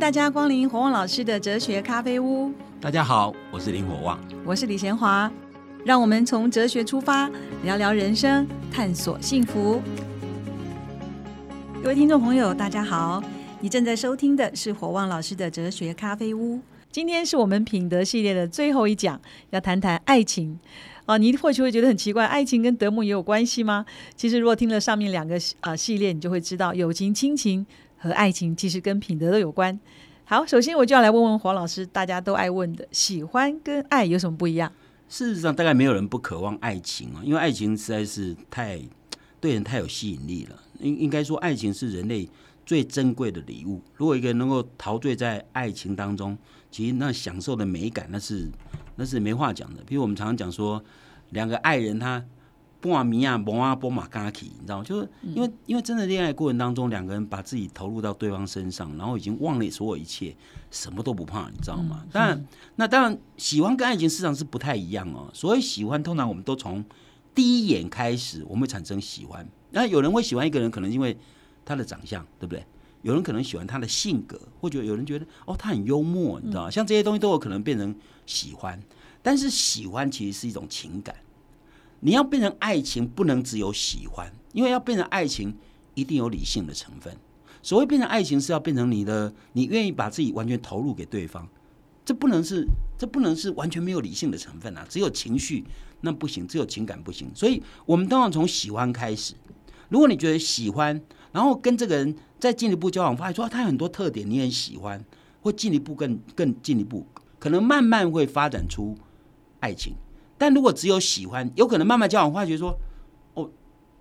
大家光临火旺老师的哲学咖啡屋。大家好，我是林火旺，我是李贤华。让我们从哲学出发，聊聊人生，探索幸福。各位听众朋友，大家好，你正在收听的是火旺老师的哲学咖啡屋。今天是我们品德系列的最后一讲，要谈谈爱情。啊，你或许会觉得很奇怪，爱情跟德牧也有关系吗？其实，如果听了上面两个啊系列，你就会知道，友情、亲情和爱情其实跟品德都有关。好，首先我就要来问问黄老师，大家都爱问的，喜欢跟爱有什么不一样？事实上，大概没有人不渴望爱情啊，因为爱情实在是太对人太有吸引力了。应应该说，爱情是人类最珍贵的礼物。如果一个人能够陶醉在爱情当中，其实那享受的美感，那是那是没话讲的。比如我们常常讲说，两个爱人他波瓦米亚摩阿波马嘎奇，你知道吗？就是因为因为真的恋爱过程当中，两个人把自己投入到对方身上，然后已经忘了所有一切，什么都不怕，你知道吗？当然，那当然，喜欢跟爱情市场是不太一样哦。所以喜欢，通常我们都从第一眼开始，我们会产生喜欢。那有人会喜欢一个人，可能因为他的长相，对不对？有人可能喜欢他的性格，或者有人觉得哦，他很幽默，你知道吗？像这些东西都有可能变成喜欢。但是喜欢其实是一种情感，你要变成爱情，不能只有喜欢，因为要变成爱情，一定有理性的成分。所谓变成爱情，是要变成你的，你愿意把自己完全投入给对方，这不能是，这不能是完全没有理性的成分啊，只有情绪那不行，只有情感不行。所以我们都要从喜欢开始。如果你觉得喜欢，然后跟这个人再进一步交往，发现说他有很多特点你很喜欢，会进一步更更进一步，可能慢慢会发展出爱情。但如果只有喜欢，有可能慢慢交往，发觉说，哦，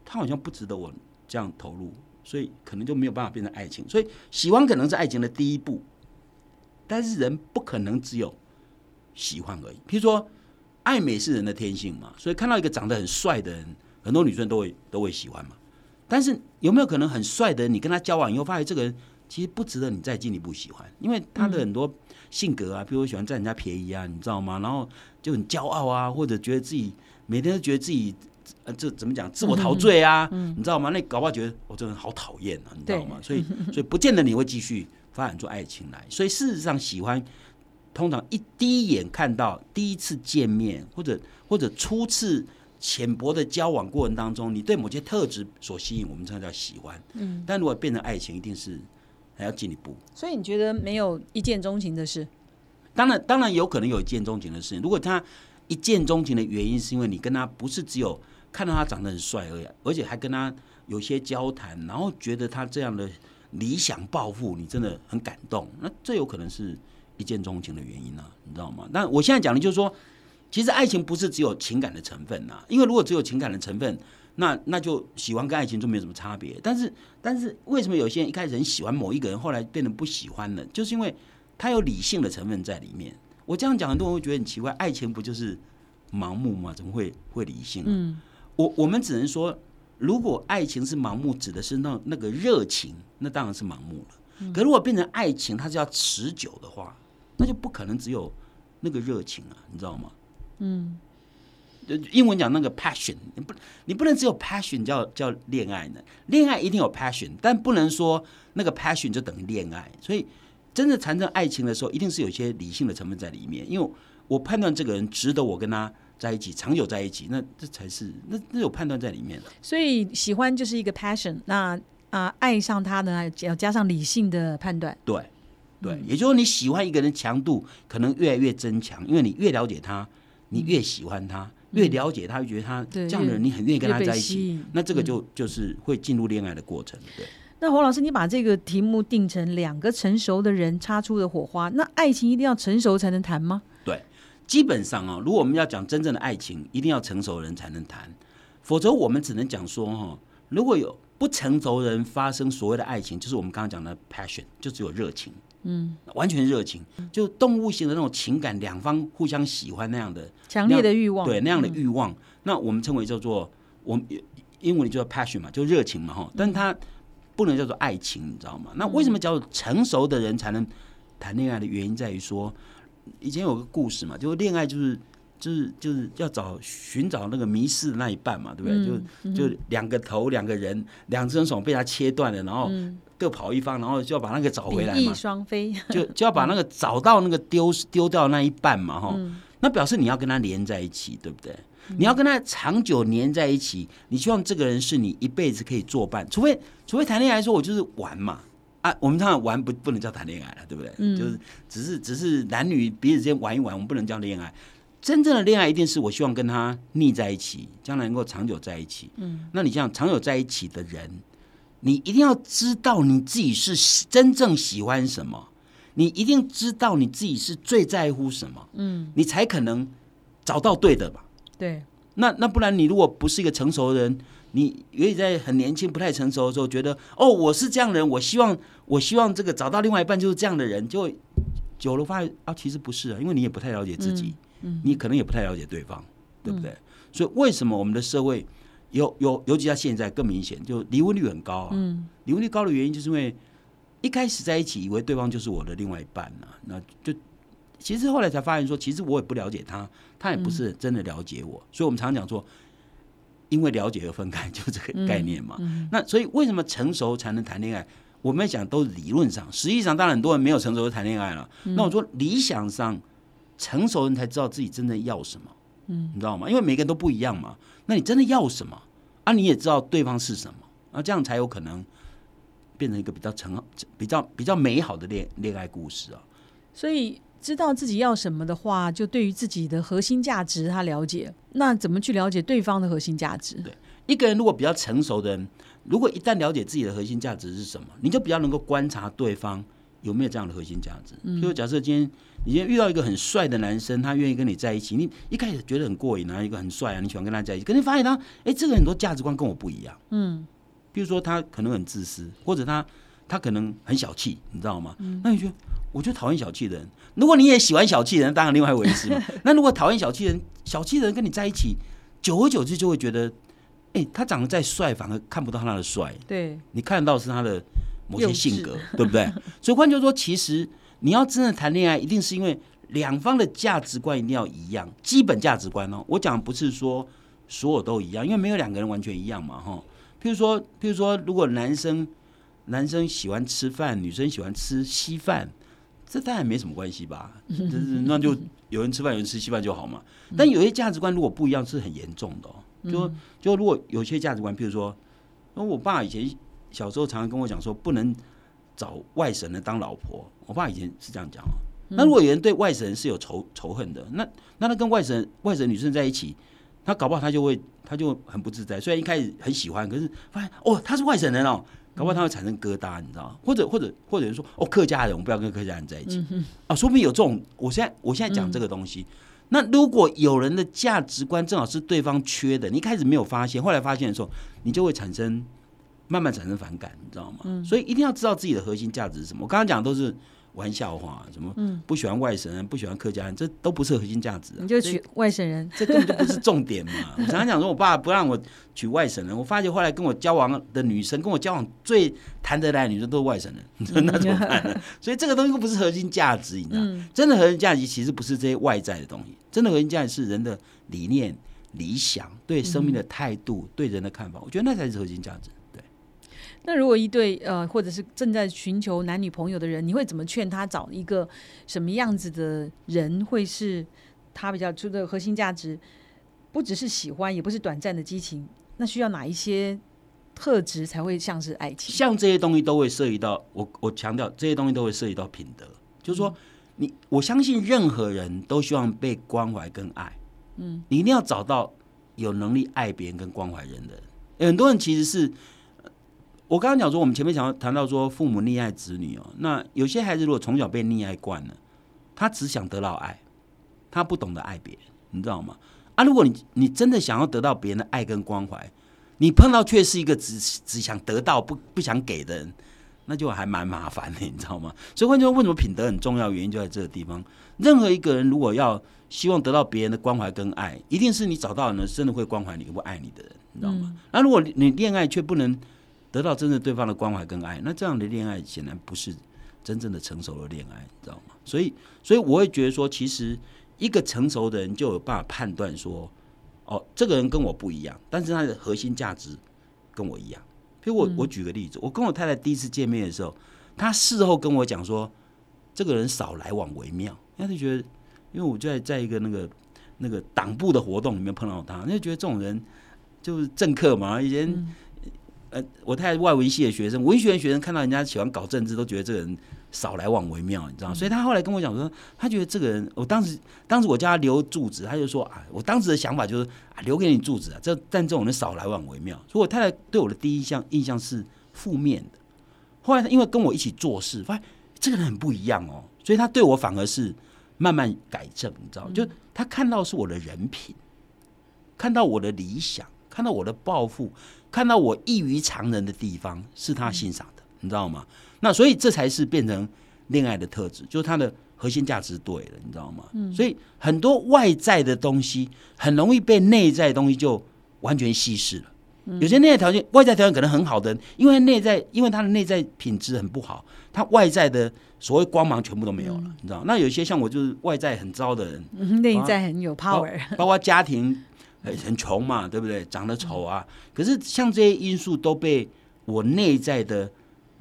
他好像不值得我这样投入，所以可能就没有办法变成爱情。所以喜欢可能是爱情的第一步，但是人不可能只有喜欢而已。譬如说，爱美是人的天性嘛，所以看到一个长得很帅的人，很多女生都会都会喜欢嘛。但是有没有可能很帅的人，你跟他交往以后，发现这个人其实不值得你再进一步喜欢，因为他的很多性格啊，比如喜欢占人家便宜啊，你知道吗？然后就很骄傲啊，或者觉得自己每天都觉得自己呃，这怎么讲，自我陶醉啊，你知道吗？那搞不好觉得我这人好讨厌啊，你知道吗？所以 所以不见得你会继续发展出爱情来。所以事实上，喜欢通常一第一眼看到，第一次见面，或者或者初次。浅薄的交往过程当中，你对某些特质所吸引，我们称叫喜欢。嗯，但如果变成爱情，一定是还要进一步。所以你觉得没有一见钟情的事？当然，当然有可能有一见钟情的事。如果他一见钟情的原因是因为你跟他不是只有看到他长得很帅而已，而且还跟他有些交谈，然后觉得他这样的理想抱负，你真的很感动，那这有可能是一见钟情的原因呢？你知道吗？但我现在讲的就是说。其实爱情不是只有情感的成分呐，因为如果只有情感的成分，那那就喜欢跟爱情就没有什么差别。但是，但是为什么有些人一开始很喜欢某一个人，后来变得不喜欢了？就是因为他有理性的成分在里面。我这样讲，很多人会觉得很奇怪，爱情不就是盲目吗？怎么会会理性？嗯，我我们只能说，如果爱情是盲目，指的是那那个热情，那当然是盲目了。可如果变成爱情，它是要持久的话，那就不可能只有那个热情啊，你知道吗？嗯，英文讲那个 passion，你不你不能只有 passion 叫叫恋爱呢？恋爱一定有 passion，但不能说那个 passion 就等于恋爱。所以，真的产生爱情的时候，一定是有一些理性的成分在里面。因为我判断这个人值得我跟他在一起，长久在一起，那这才是那那有判断在里面的。所以，喜欢就是一个 passion，那啊，爱上他呢，要加上理性的判断。对对，也就是说，你喜欢一个人强度可能越来越增强，因为你越了解他。你越喜欢他，越了解他，觉得他这样的人，你很愿意跟他在一起。那这个就就是会进入恋爱的过程。对。那黄老师，你把这个题目定成两个成熟的人擦出的火花，那爱情一定要成熟才能谈吗？对，基本上啊，如果我们要讲真正的爱情，一定要成熟人才能谈，否则我们只能讲说哈，如果有不成熟人发生所谓的爱情，就是我们刚刚讲的 passion，就只有热情。嗯，完全热情，就动物型的那种情感，两方互相喜欢那样的强烈的欲望，对那样的欲望，那我们称为叫做我们英文里叫做 passion 嘛，就热情嘛哈，但它不能叫做爱情，你知道吗？那为什么叫做成熟的人才能谈恋爱的原因在于说，以前有个故事嘛，就恋爱就是就是就是要找寻找那个迷失的那一半嘛，对不对？就就两个头两个人，两只手被他切断了，然后。各跑一方，然后就要把那个找回来嘛，双飞，就就要把那个找到那个丢丢掉那一半嘛，哈、嗯那表示你要跟他连在一起，对不对？你要跟他长久黏在一起，你希望这个人是你一辈子可以作伴，除非除非谈恋爱说我就是玩嘛。啊，我们常常玩不不能叫谈恋爱了，对不对？嗯就是只是只是男女彼此之间玩一玩，我们不能叫恋爱。真正的恋爱一定是我希望跟他腻在一起，将来能够长久在一起。嗯，那你像长久在一起的人，你一定要知道你自己是喜真正喜欢什么，你一定知道你自己是最在乎什么，嗯，你才可能找到对的吧。对，那那不然你如果不是一个成熟的人，你也许在很年轻、不太成熟的时候，觉得哦我是这样的人，我希望我希望这个找到另外一半就是这样的人，就久了发现啊其实不是啊，因为你也不太了解自己，嗯你可能也不太了解对方，对不对？所以为什么我们的社会有有尤其在现在更明显，就离婚率很高啊。嗯离婚率高的原因，就是因为一开始在一起，以为对方就是我的另外一半呢、那就其实后来才发现说，其实我也不了解他，他也不是真的了解我，所以我们常讲说，因为了解而分开，就这个概念嘛。那所以为什么成熟才能谈恋爱？我们讲都是理论上，实际上当然很多人没有成熟就谈恋爱了。那我说理想上，成熟人才知道自己真正要什么，嗯，你知道吗？因为每个人都不一样嘛。那你真的要什么啊？你也知道对方是什么，啊，这样才有可能变成一个比较成、比较比较美好的恋恋爱故事啊。所以知道自己要什么的话，就对于自己的核心价值他了解，那怎么去了解对方的核心价值？对一个人如果比较成熟的人，如果一旦了解自己的核心价值是什么，你就比较能够观察对方有没有这样的核心价值。譬如假设今天你今天遇到一个很帅的男生，他愿意跟你在一起，你一开始觉得很过瘾啊，一个很帅啊，你喜欢跟他在一起，可是你发现他，哎、这个很多价值观跟我不一样。嗯，比如说他可能很自私，或者他他可能很小气，你知道吗？嗯那你觉得，我就讨厌小气的人。如果你也喜欢小气人，当然另外一回事嘛。那如果讨厌小气人，小气人跟你在一起，久而久之就会觉得，哎、他长得再帅，反而看不到他的帅，对，你看得到是他的某些性格，对不对？所以换句话说，其实你要真的谈恋爱，一定是因为两方的价值观一定要一样，基本价值观哦。我讲不是说所有都一样，因为没有两个人完全一样嘛，哈。譬如说，譬如说，如果男生男生喜欢吃饭，女生喜欢吃稀饭，这当然没什么关系吧？就是那就有人吃饭，有人吃稀饭就好嘛。但有些价值观如果不一样，是很严重的、哦。就就如果有些价值观，譬如说，那我爸以前小时候常常跟我讲说，不能找外省人当老婆。我爸以前是这样讲哦。那如果有人对外省人是有仇仇恨的，那那他跟外省外省女生在一起，他搞不好他就会他就很不自在。虽然一开始很喜欢，可是发现哦他是外省人哦，搞不好他会产生疙瘩，你知道吗？或者或者或者是说哦客家人，我不要跟客家人在一起啊，说不定有这种。我现在我现在讲这个东西。那如果有人的价值观正好是对方缺的，你一开始没有发现，后来发现的时候，你就会产生慢慢产生反感，你知道吗？所以一定要知道自己的核心价值是什么。我刚刚讲的都是玩笑话，什么不喜欢外省人，不喜欢客家人，这都不是核心价值、啊。你就娶外省人，这根本就不是 重点嘛！我常常讲说，我爸不让我娶外省人，我发觉后来跟我交往的女生，跟我交往最谈得来的女生都是外省人，那怎么办呢？所以这个东西不是核心价值，你知道？真的核心价值其实不是这些外在的东西，真的核心价值是人的理念、理想、对生命的态度、对人的看法。我觉得那才是核心价值。对，那如果一对呃，或者是正在寻求男女朋友的人，你会怎么劝他找一个什么样子的人，会是他比较出的核心价值？不只是喜欢，也不是短暂的激情，那需要哪一些特质才会像是爱情？像这些东西都会涉及到我，我强调这些东西都会涉及到品德，就是说，你我相信任何人都希望被关怀跟爱，嗯，你一定要找到有能力爱别人跟关怀人的人。很多人其实是，呃我刚刚讲说，我们前面讲谈到说父母溺爱子女哦，那有些孩子如果从小被溺爱惯了，他只想得到爱，他不懂得爱别人，你知道吗？啊，如果你你真的想要得到别人的爱跟关怀，你碰到却是一个只只想得到不不想给的人，那就还蛮麻烦的，你知道吗？所以换句话说，为什么品德很重要？原因就在这个地方。任何一个人如果要希望得到别人的关怀跟爱，一定是你找到了真的会关怀你、会爱你的人，你知道吗？那、如果你你恋爱却不能得到真正对方的关怀跟爱，那这样的恋爱显然不是真正的成熟的恋爱，你知道吗？所以，所以我会觉得说，其实一个成熟的人就有办法判断说，哦，这个人跟我不一样，但是他的核心价值跟我一样。比如我我举个例子，我跟我太太第一次见面的时候，她事后跟我讲说，这个人少来往为妙，因为她觉得，因为我就在在一个那个那个党部的活动里面碰到他，就觉得这种人就是政客嘛，以前。呃，我太太外文系的学生，文学院学生看到人家喜欢搞政治，都觉得这个人少来往为妙，你知道所以他后来跟我讲说，他觉得这个人，我当时当时我叫他留住址，他就说啊，我当时的想法就是啊，留给你住址啊，这但这种人少来往为妙。所以我太太对我的第一印象印象是负面的。后来他因为跟我一起做事，发现这个人很不一样哦，所以他对我反而是慢慢改正，你知道就他看到是我的人品，看到我的理想，看到我的抱负。看到我异于常人的地方是他欣赏的，你知道吗？那所以这才是变成恋爱的特质，就是他的核心价值对了，你知道吗？嗯，所以很多外在的东西很容易被内在的东西就完全稀释了。有些内在条件、外在条件可能很好的，因为内在因为他的内在品质很不好，他外在的所谓光芒全部都没有了，你知道？那有些像我就是外在很糟的人，内在很有 power，包括家庭。很很穷嘛，对不对？长得丑啊，可是像这些因素都被我内在的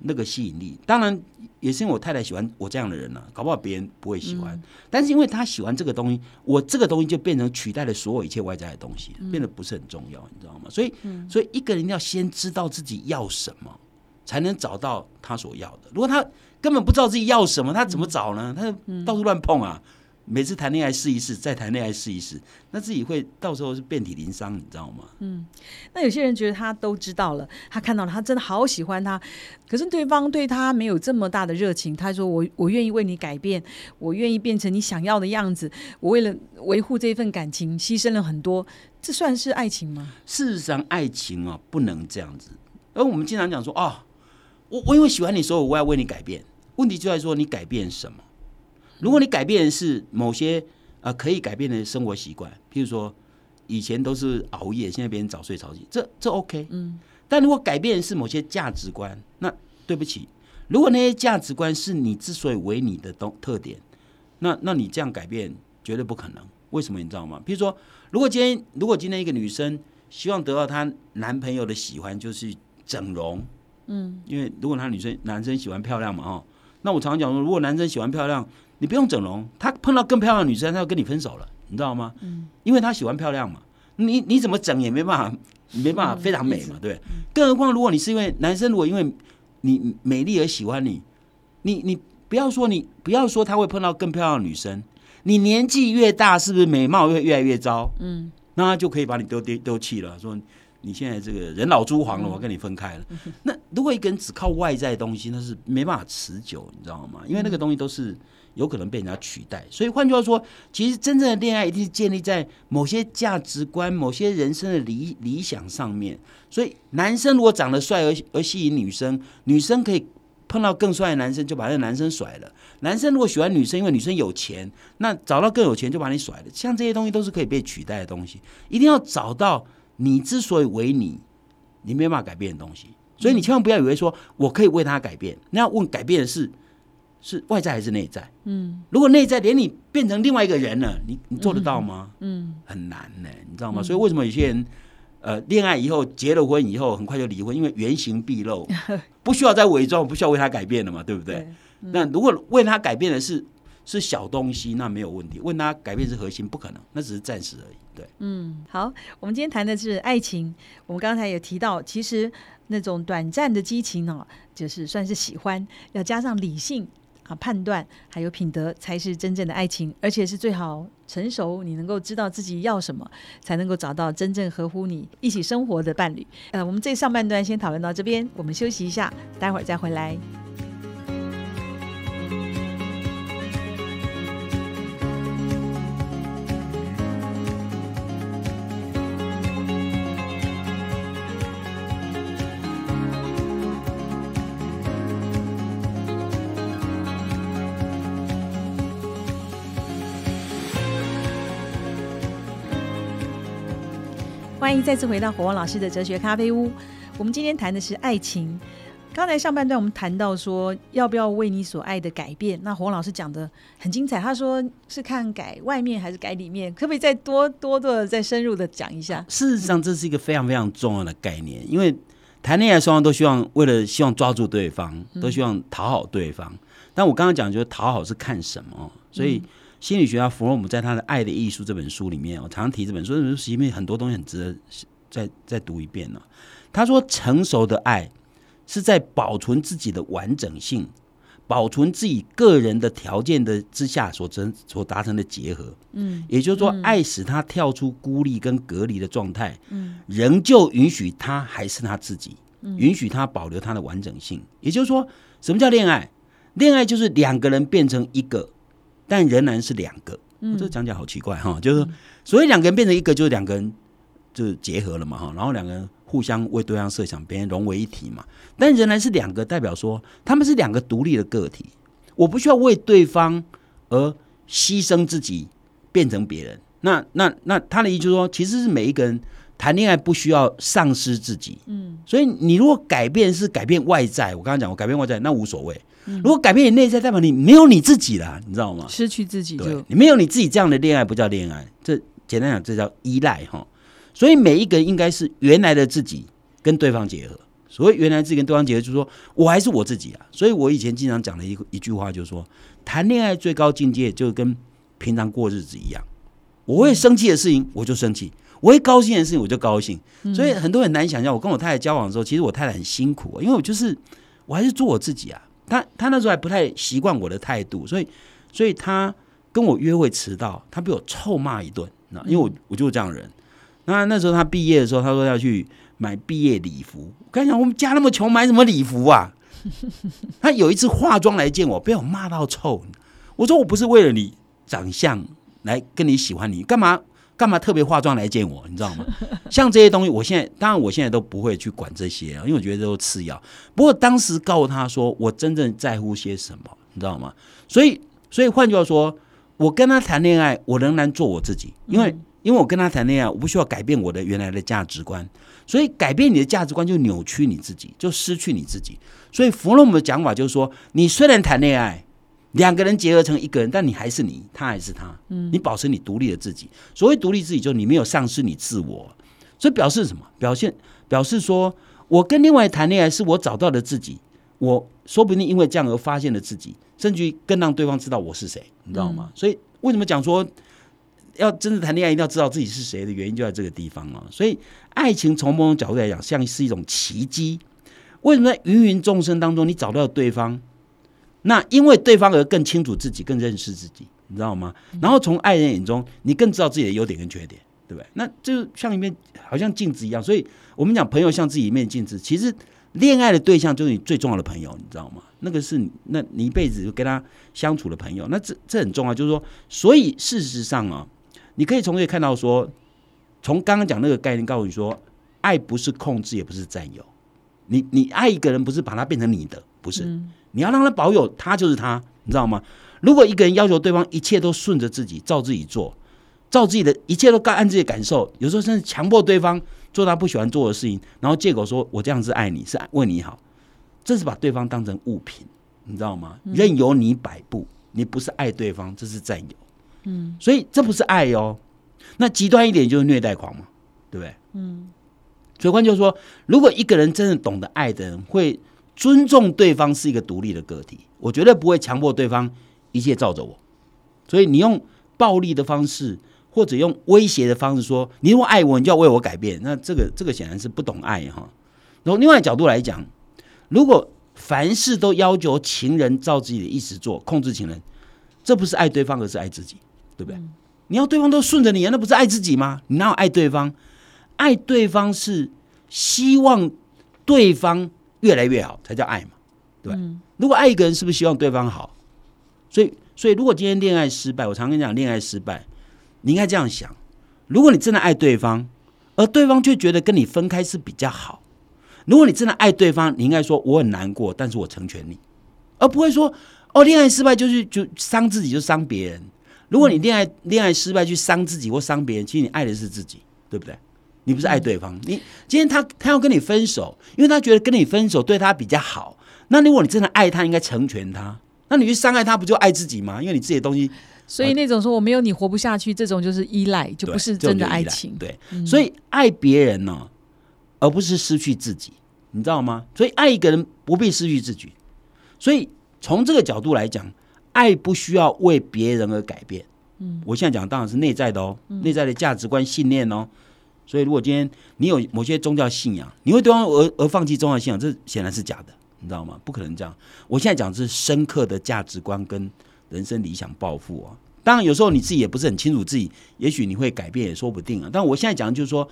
那个吸引力，当然也是因为我太太喜欢我这样的人啊，搞不好别人不会喜欢。但是因为他喜欢这个东西，我这个东西就变成取代了所有一切外在的东西，变得不是很重要，你知道吗？所以，所以一个人要先知道自己要什么，才能找到他所要的。如果他根本不知道自己要什么，他怎么找呢？他到处乱碰啊。每次谈恋爱试一试，再谈恋爱试一试，那自己会到时候是遍体鳞伤，你知道吗？嗯，那有些人觉得他都知道了，他看到了，他真的好喜欢他，可是对方对他没有这么大的热情。他说：“我我愿意为你改变，我愿意变成你想要的样子，我为了维护这份感情牺牲了很多，这算是爱情吗？”事实上，爱情啊不能这样子。而我们经常讲说：“哦，我我因为喜欢你，所以我要为你改变。”问题就在说你改变什么。如果你改变的是某些呃可以改变的生活习惯，譬如说以前都是熬夜，现在别人早睡早起，这这 OK。嗯。但如果改变的是某些价值观，那对不起，如果那些价值观是你之所以为你的东特点，那那你这样改变绝对不可能。为什么你知道吗？譬如说，如果今天如果今天一个女生希望得到她男朋友的喜欢，就是整容，嗯，因为如果她女生男生喜欢漂亮嘛，哦，那我常常讲说，如果男生喜欢漂亮。你不用整容，他碰到更漂亮的女生，他要跟你分手了，你知道吗？嗯，因为他喜欢漂亮嘛，你你怎么整也没办法，没办法非常美嘛，对。更何况如果你是因为男生，如果因为你美丽而喜欢你，你你不要说你不要说他会碰到更漂亮的女生，你年纪越大，是不是美貌会越来越糟？嗯，那他就可以把你丢丢丢弃了，说你现在这个人老珠黄了，我跟你分开了。那如果一个人只靠外在东西，那是没办法持久，你知道吗？因为那个东西都是。有可能被人家取代，所以换句话说，其实真正的恋爱一定是建立在某些价值观、某些人生的理理想上面。所以，男生如果长得帅而而吸引女生，女生可以碰到更帅的男生就把那个男生甩了。男生如果喜欢女生，因为女生有钱，那找到更有钱就把你甩了。像这些东西都是可以被取代的东西，一定要找到你之所以为你，你没办法改变的东西。所以你千万不要以为说我可以为他改变，你要问改变的是。是外在还是内在？嗯，如果内在连你变成另外一个人了，你你做得到吗？嗯，很难呢，你知道吗？所以为什么有些人呃恋爱以后结了婚以后很快就离婚？因为原形毕露，不需要再伪装，不需要为他改变了嘛，对不对？那如果为他改变的是是小东西，那没有问题；问他改变是核心，不可能，那只是暂时而已。对，嗯，好，我们今天谈的是爱情。我们刚才也提到，其实那种短暂的激情呢，就是算是喜欢，要加上理性。啊，判断还有品德才是真正的爱情，而且是最好成熟，你能够知道自己要什么，才能够找到真正合乎你一起生活的伴侣。呃，我们这上半段先讨论到这边，我们休息一下，待会儿再回来。再次回到火旺老师的哲学咖啡屋。我们今天谈的是爱情。刚才上半段我们谈到说，要不要为你所爱的改变？那火旺老师讲的很精彩，他说是看改外面还是改里面？可不可以再多多的、再深入的讲一下？事实上，这是一个非常非常重要的概念，因为。谈恋爱双方都希望为了希望抓住对方，都希望讨好对方。但我刚刚讲就是讨好是看什么，所以心理学家弗洛姆在他的《爱的艺术》这本书里面，我常常提这本书，这本书里面很多东西很值得再再读一遍呢。他说，成熟的爱是在保存自己的完整性。保存自己个人的条件的之下所成所达成的结合，嗯，也就是说，爱使他跳出孤立跟隔离的状态，嗯，仍旧允许他还是他自己，允许他保留他的完整性。也就是说，什么叫恋爱？恋爱就是两个人变成一个，但仍然是两个。嗯，这讲起来好奇怪哈，就是所以两个人变成一个，就是两个人就结合了嘛哈，然后两个人。互相为对方设想，别人融为一体嘛。但仍然是两个，代表说他们是两个独立的个体。我不需要为对方而牺牲自己，变成别人。那那那他的意思就是说，其实是每一个人谈恋爱不需要丧失自己。嗯，所以你如果改变是改变外在，我刚刚讲我改变外在，那无所谓。如果改变你内在，代表你没有你自己了，你知道吗？失去自己，就你没有你自己这样的恋爱不叫恋爱。这简单讲，这叫依赖哈。所以每一个人应该是原来的自己跟对方结合。所谓原来自己跟对方结合，就是说我还是我自己啊。所以我以前经常讲的一一句话，就是说谈恋爱最高境界就跟平常过日子一样。我会生气的事情我就生气，我会高兴的事情我就高兴。所以很多人难想象，我跟我太太交往的时候，其实我太太很辛苦，因为我就是我还是做我自己啊。她她那时候还不太习惯我的态度，所以所以她跟我约会迟到，她被我臭骂一顿。那因为我我就是这样的人。那那时候她毕业的时候，她说要去买毕业礼服。我跟你讲，我们家那么穷，买什么礼服啊？她有一次化妆来见我，被我骂到臭。我说我不是为了你长相来跟你喜欢你，干嘛干嘛特别化妆来见我？你知道吗？像这些东西，我现在当然我现在都不会去管这些啊，因为我觉得都次要。不过当时告诉他说，我真正在乎些什么，你知道吗？所以所以换句话说，我跟他谈恋爱，我仍然做我自己，因为。因为我跟他谈恋爱，我不需要改变我的原来的价值观，所以改变你的价值观就扭曲你自己，就失去你自己。所以弗洛姆的讲法就是说，你虽然谈恋爱，两个人结合成一个人，但你还是你，他还是他，嗯，你保持你独立的自己。所谓独立自己，就是你没有丧失你自我。所以表示什么？表现表示说我跟另外谈恋爱，是我找到了自己，我说不定因为这样而发现了自己，甚至于更让对方知道我是谁，你知道吗？所以为什么讲说？要真的谈恋爱，一定要知道自己是谁的原因就在这个地方啊！所以，爱情从某种角度来讲，像是一种奇迹。为什么在芸芸众生当中，你找到对方？那因为对方而更清楚自己，更认识自己，你知道吗？然后从爱人眼中，你更知道自己的优点跟缺点，对不对？那就像一面好像镜子一样。所以我们讲朋友像自己一面镜子，其实恋爱的对象就是你最重要的朋友，你知道吗？那个是那你一辈子就跟他相处的朋友，那这这很重要。就是说，所以事实上啊。你可以从这里看到，说从刚刚讲那个概念，告诉你说，爱不是控制，也不是占有。你你爱一个人，不是把他变成你的，不是。你要让他保有，他就是他，你知道吗？如果一个人要求对方一切都顺着自己，照自己做，照自己的一切都干按自己的感受，有时候甚至强迫对方做他不喜欢做的事情，然后借口说我这样是爱你，是为你好，这是把对方当成物品，你知道吗？任由你摆布，你不是爱对方，这是占有。嗯，所以这不是爱哦，那极端一点就是虐待狂嘛，对不对？嗯，所以换句话说，如果一个人真的懂得爱的人，会尊重对方是一个独立的个体，我绝对不会强迫对方一切照着我。所以你用暴力的方式，或者用威胁的方式说，你如果爱我，你就要为我改变，那这个这个显然是不懂爱哈。然后另外角度来讲，如果凡事都要求情人照自己的意思做，控制情人，这不是爱对方，而是爱自己。对不对？你要对方都顺着你，那不是爱自己吗？你哪有爱对方？爱对方是希望对方越来越好，才叫爱嘛，对吧？如果爱一个人，是不是希望对方好？所以，所以如果今天恋爱失败，我常跟你讲，恋爱失败，你应该这样想：如果你真的爱对方，而对方却觉得跟你分开是比较好；如果你真的爱对方，你应该说我很难过，但是我成全你，而不会说哦，恋爱失败就是就伤自己，就伤别人。如果你恋爱恋爱失败去伤自己或伤别人，其实你爱的是自己，对不对？你不是爱对方。你今天他他要跟你分手，因为他觉得跟你分手对他比较好。那如果你真的爱他，应该成全他。那你去伤害他，不就爱自己吗？因为你自己的东西。所以那种说我没有你活不下去，这种就是依赖，就不是真的爱情。对，所以爱别人呢，而不是失去自己。你知道吗？所以爱一个人不必失去自己。所以从这个角度来讲，爱不需要为别人而改变。嗯，我现在讲当然是内在的哦，内在的价值观信念哦。所以如果今天你有某些宗教信仰，你会对方而而放弃宗教信仰，这显然是假的，你知道吗？不可能这样。我现在讲的是深刻的价值观跟人生理想抱负啊。当然有时候你自己也不是很清楚自己，也许你会改变也说不定啊。但我现在讲的就是说，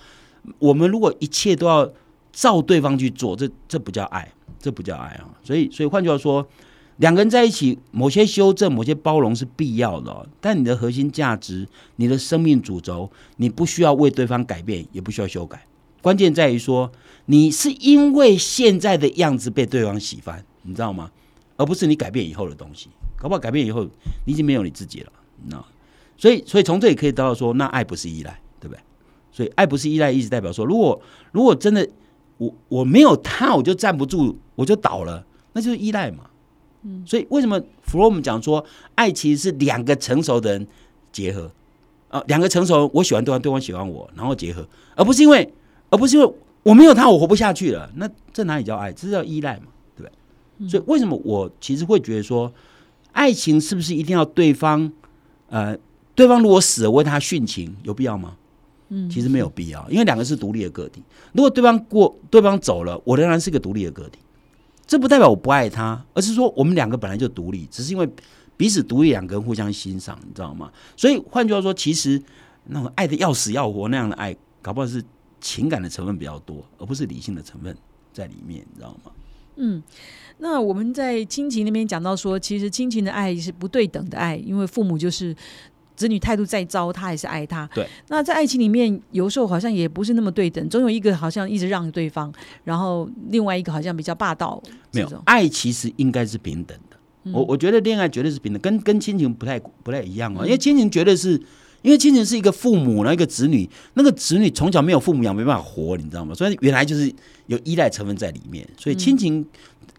我们如果一切都要照对方去做，这这不叫爱，这不叫爱啊。所以所以换句话说。两个人在一起，某些修正、某些包容是必要的，但你的核心价值、你的生命主轴，你不需要为对方改变，也不需要修改。关键在于说，你是因为现在的样子被对方喜欢，你知道吗？而不是你改变以后的东西。搞不好改变以后，你已经没有你自己了，那？所以，所以从这里可以得到说，那爱不是依赖，对不对？所以，爱不是依赖，意思代表说，如果如果真的我我没有他，我就站不住，我就倒了，那就是依赖嘛。所以为什么弗洛姆讲说，爱其实是两个成熟的人结合啊？两个成熟，我喜欢对方，对方喜欢我，然后结合，而不是因为，而不是因为我没有他，我活不下去了。那这哪里叫爱？这叫依赖嘛，对不对？所以为什么我其实会觉得说，爱情是不是一定要对方？呃，对方如果死了，为他殉情，有必要吗？嗯，其实没有必要，因为两个是独立的个体。如果对方过，对方走了，我仍然是个独立的个体。这不代表我不爱他，而是说我们两个本来就独立，只是因为彼此独立，两个人互相欣赏，你知道吗？所以换句话说，其实那种爱的要死要活那样的爱，搞不好是情感的成分比较多，而不是理性的成分在里面，你知道吗？嗯，那我们在亲情那边讲到说，其实亲情的爱是不对等的爱，因为父母就是。子女态度再糟，他还是爱他。对，那在爱情里面，有时候好像也不是那么对等，总有一个好像一直让对方，然后另外一个好像比较霸道。没有，爱其实应该是平等的。我我觉得恋爱绝对是平等，跟跟亲情不太不太一样哦。因为亲情绝对是，因为亲情是一个父母，然后一个子女，那个子女从小没有父母养，没办法活，你知道吗？所以原来就是有依赖成分在里面，所以亲情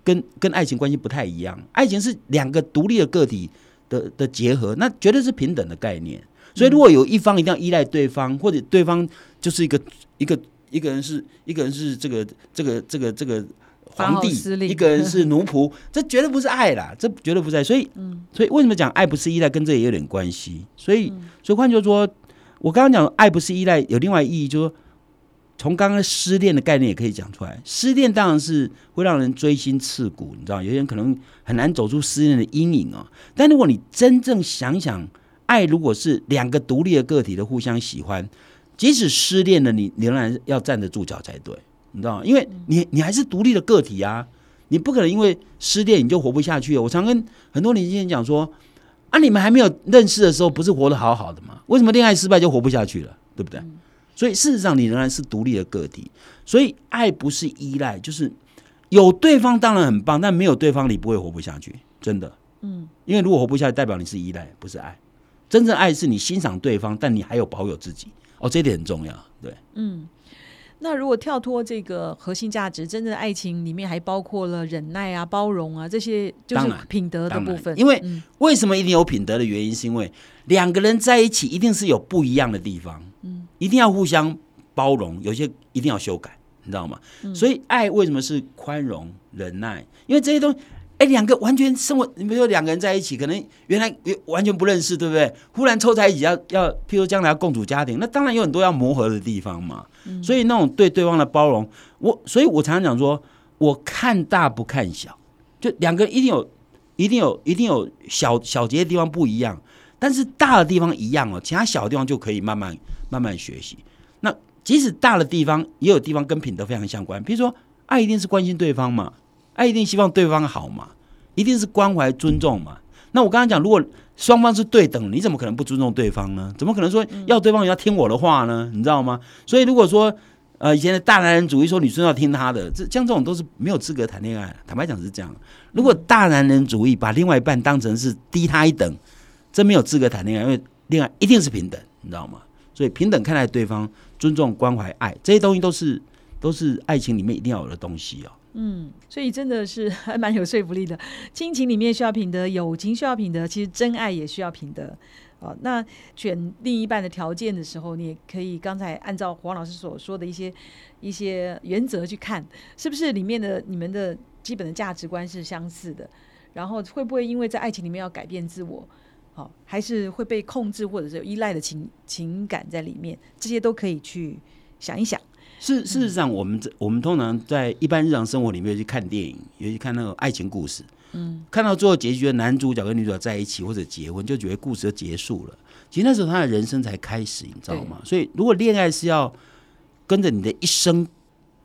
跟跟爱情关系不太一样。爱情是两个独立的个体。的的结合，那绝对是平等的概念。所以，如果有一方一定要依赖对方，或者对方就是一个一个一个人是一个人是这个这个这个这个皇帝，一个人是奴仆，这绝对不是爱啦，这绝对不是爱。所以，所以为什么讲爱不是依赖，跟这也有点关系。所以，所以换句话说，我刚刚讲爱不是依赖，有另外意义，就是说。从刚刚失恋的概念也可以讲出来，失恋当然是会让人锥心刺骨，你知道，有些人可能很难走出失恋的阴影哦。但如果你真正想想，爱如果是两个独立的个体的互相喜欢，即使失恋了，你仍然要站得住脚才对，你知道吗？因为你你还是独立的个体啊，你不可能因为失恋你就活不下去。我常跟很多年轻人讲说，啊，你们还没有认识的时候，不是活得好好的吗？为什么恋爱失败就活不下去了？对不对？所以事实上，你仍然是独立的个体。所以爱不是依赖，就是有对方当然很棒，但没有对方你不会活不下去，真的。嗯，因为如果活不下去，代表你是依赖，不是爱。真正爱是你欣赏对方，但你还有保有自己。哦，这点很重要。对，嗯。那如果跳脱这个核心价值，真正的爱情里面还包括了忍耐啊、包容啊这些，就是品德的部分。因为为什么一定有品德的原因，是因为两个人在一起一定是有不一样的地方，嗯，一定要互相包容，有些一定要修改，你知道吗？所以爱为什么是宽容、忍耐？因为这些东西。哎，两个完全生活，你比如说两个人在一起，可能原来完全不认识，对不对？忽然凑在一起，要要，譬如将来要共组家庭，那当然有很多要磨合的地方嘛。所以那种对对方的包容，我，所以我常常讲说，我看大不看小，就两个人一定有，一定有，一定有小小节的地方不一样，但是大的地方一样哦，其他小的地方就可以慢慢慢慢学习。那即使大的地方，也有地方跟品德非常相关，比如说爱一定是关心对方嘛。爱一定希望对方好嘛，一定是关怀尊重嘛。那我刚刚讲，如果双方是对等，你怎么可能不尊重对方呢？怎么可能说要对方也要听我的话呢？你知道吗？所以如果说呃以前的大男人主义说女生要听他的，这像这种都是没有资格谈恋爱。坦白讲是这样。如果大男人主义把另外一半当成是低他一等，真没有资格谈恋爱，因为恋爱一定是平等，你知道吗？所以平等看待对方，尊重、关怀、爱这些东西都是都是爱情里面一定要有的东西哦。嗯，所以真的是还蛮有说服力的。亲情里面需要品德，友情需要品德，其实真爱也需要品德。哦，那选另一半的条件的时候，你也可以刚才按照黄老师所说的一些一些原则去看，是不是里面的你们的基本的价值观是相似的，然后会不会因为在爱情里面要改变自我，好，还是会被控制或者是有依赖的情情感在里面，这些都可以去想一想。事事实上，我们这我们通常在一般日常生活里面去看电影，尤其看那个爱情故事。嗯，看到最后结局的男主角跟女主角在一起或者结婚，就觉得故事就结束了。其实那时候他的人生才开始，你知道吗？所以如果恋爱是要跟着你的一生，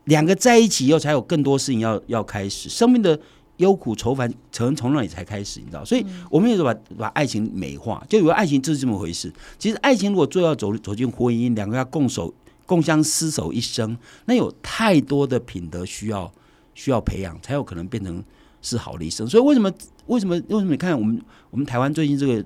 两个在一起以后才有更多事情要要开始，生命的忧苦愁烦从从那里才开始，你知道？所以我们也是把把爱情美化，就以为爱情就是这么回事。其实爱情如果最要走走进婚姻，两个要共守共相厮守一生，那有太多的品德需要需要培养，才有可能变成。是好的一生，所以为什么为什么为什么你看我们我们台湾最近这个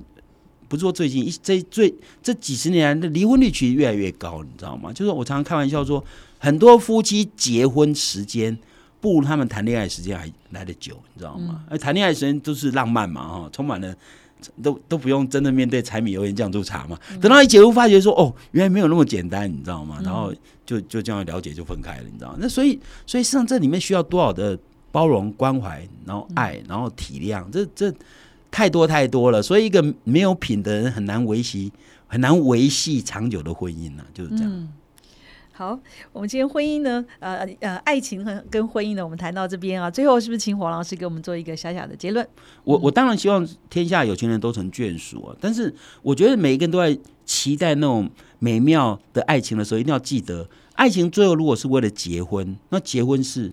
不是说最近一这最这几十年来的离婚率其实越来越高，你知道吗？就是我常常开玩笑说，很多夫妻结婚时间不如他们谈恋爱时间还来得久，你知道吗？而谈恋爱时间都是浪漫嘛，哈，充满了都都不用真的面对柴米油盐酱醋茶嘛。等到一结婚，发觉说哦，原来没有那么简单，你知道吗？然后就就这样了解就分开了，你知道吗？那所以所以实际上这里面需要多少的？包容、关怀，然后爱，然后体谅，这这太多太多了。所以，一个没有品的人很难维系、很难维系长久的婚姻呢，就是这样。好，我们今天婚姻呢，呃呃，爱情和跟婚姻呢，我们谈到这边啊，最后是不是请黄老师给我们做一个小小的结论？我我当然希望天下有情人都成眷属啊，但是我觉得每一个人都在期待那种美妙的爱情的时候，一定要记得，爱情最后如果是为了结婚，那结婚是。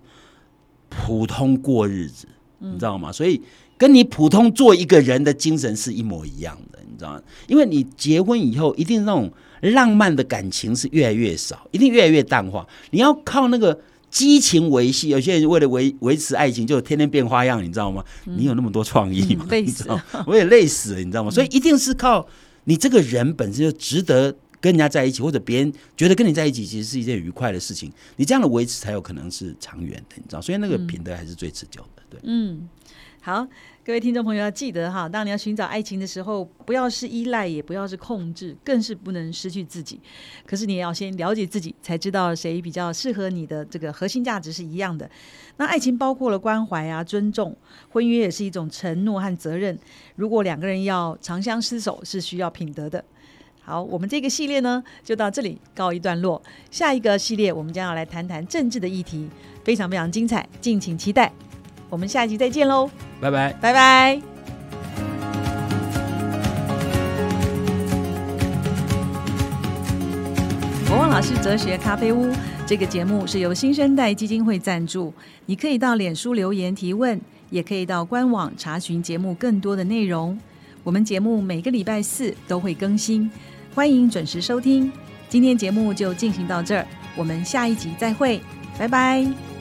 普通过日子，你知道吗？所以跟你普通做一个人的精神是一模一样的，你知道吗？因为你结婚以后，一定那种浪漫的感情是越来越少，一定越来越淡化。你要靠那个激情维系，有些人为了维维持爱情，就天天变花样，你知道吗？你有那么多创意吗？累死，我也累死了，你知道吗？所以一定是靠你这个人本身就值得。跟人家在一起，或者别人觉得跟你在一起，其实是一件愉快的事情。你这样的维持才有可能是长远的，你知道？所以那个品德还是最持久的。对，嗯，好，各位听众朋友要记得哈，当你要寻找爱情的时候，不要是依赖，也不要是控制，更是不能失去自己。可是你也要先了解自己，才知道谁比较适合你的这个核心价值是一样的。那爱情包括了关怀啊、尊重，婚约也是一种承诺和责任。如果两个人要长相厮守，是需要品德的。好，我们这个系列呢就到这里告一段落。下一个系列我们将要来谈谈政治的议题，非常非常精彩，敬请期待。我们下一集再见喽，拜拜，拜拜。国王老师哲学咖啡屋这个节目是由新生代基金会赞助，你可以到脸书留言提问，也可以到官网查询节目更多的内容。我们节目每个礼拜四都会更新。欢迎准时收听，今天节目就进行到这儿，我们下一集再会，拜拜。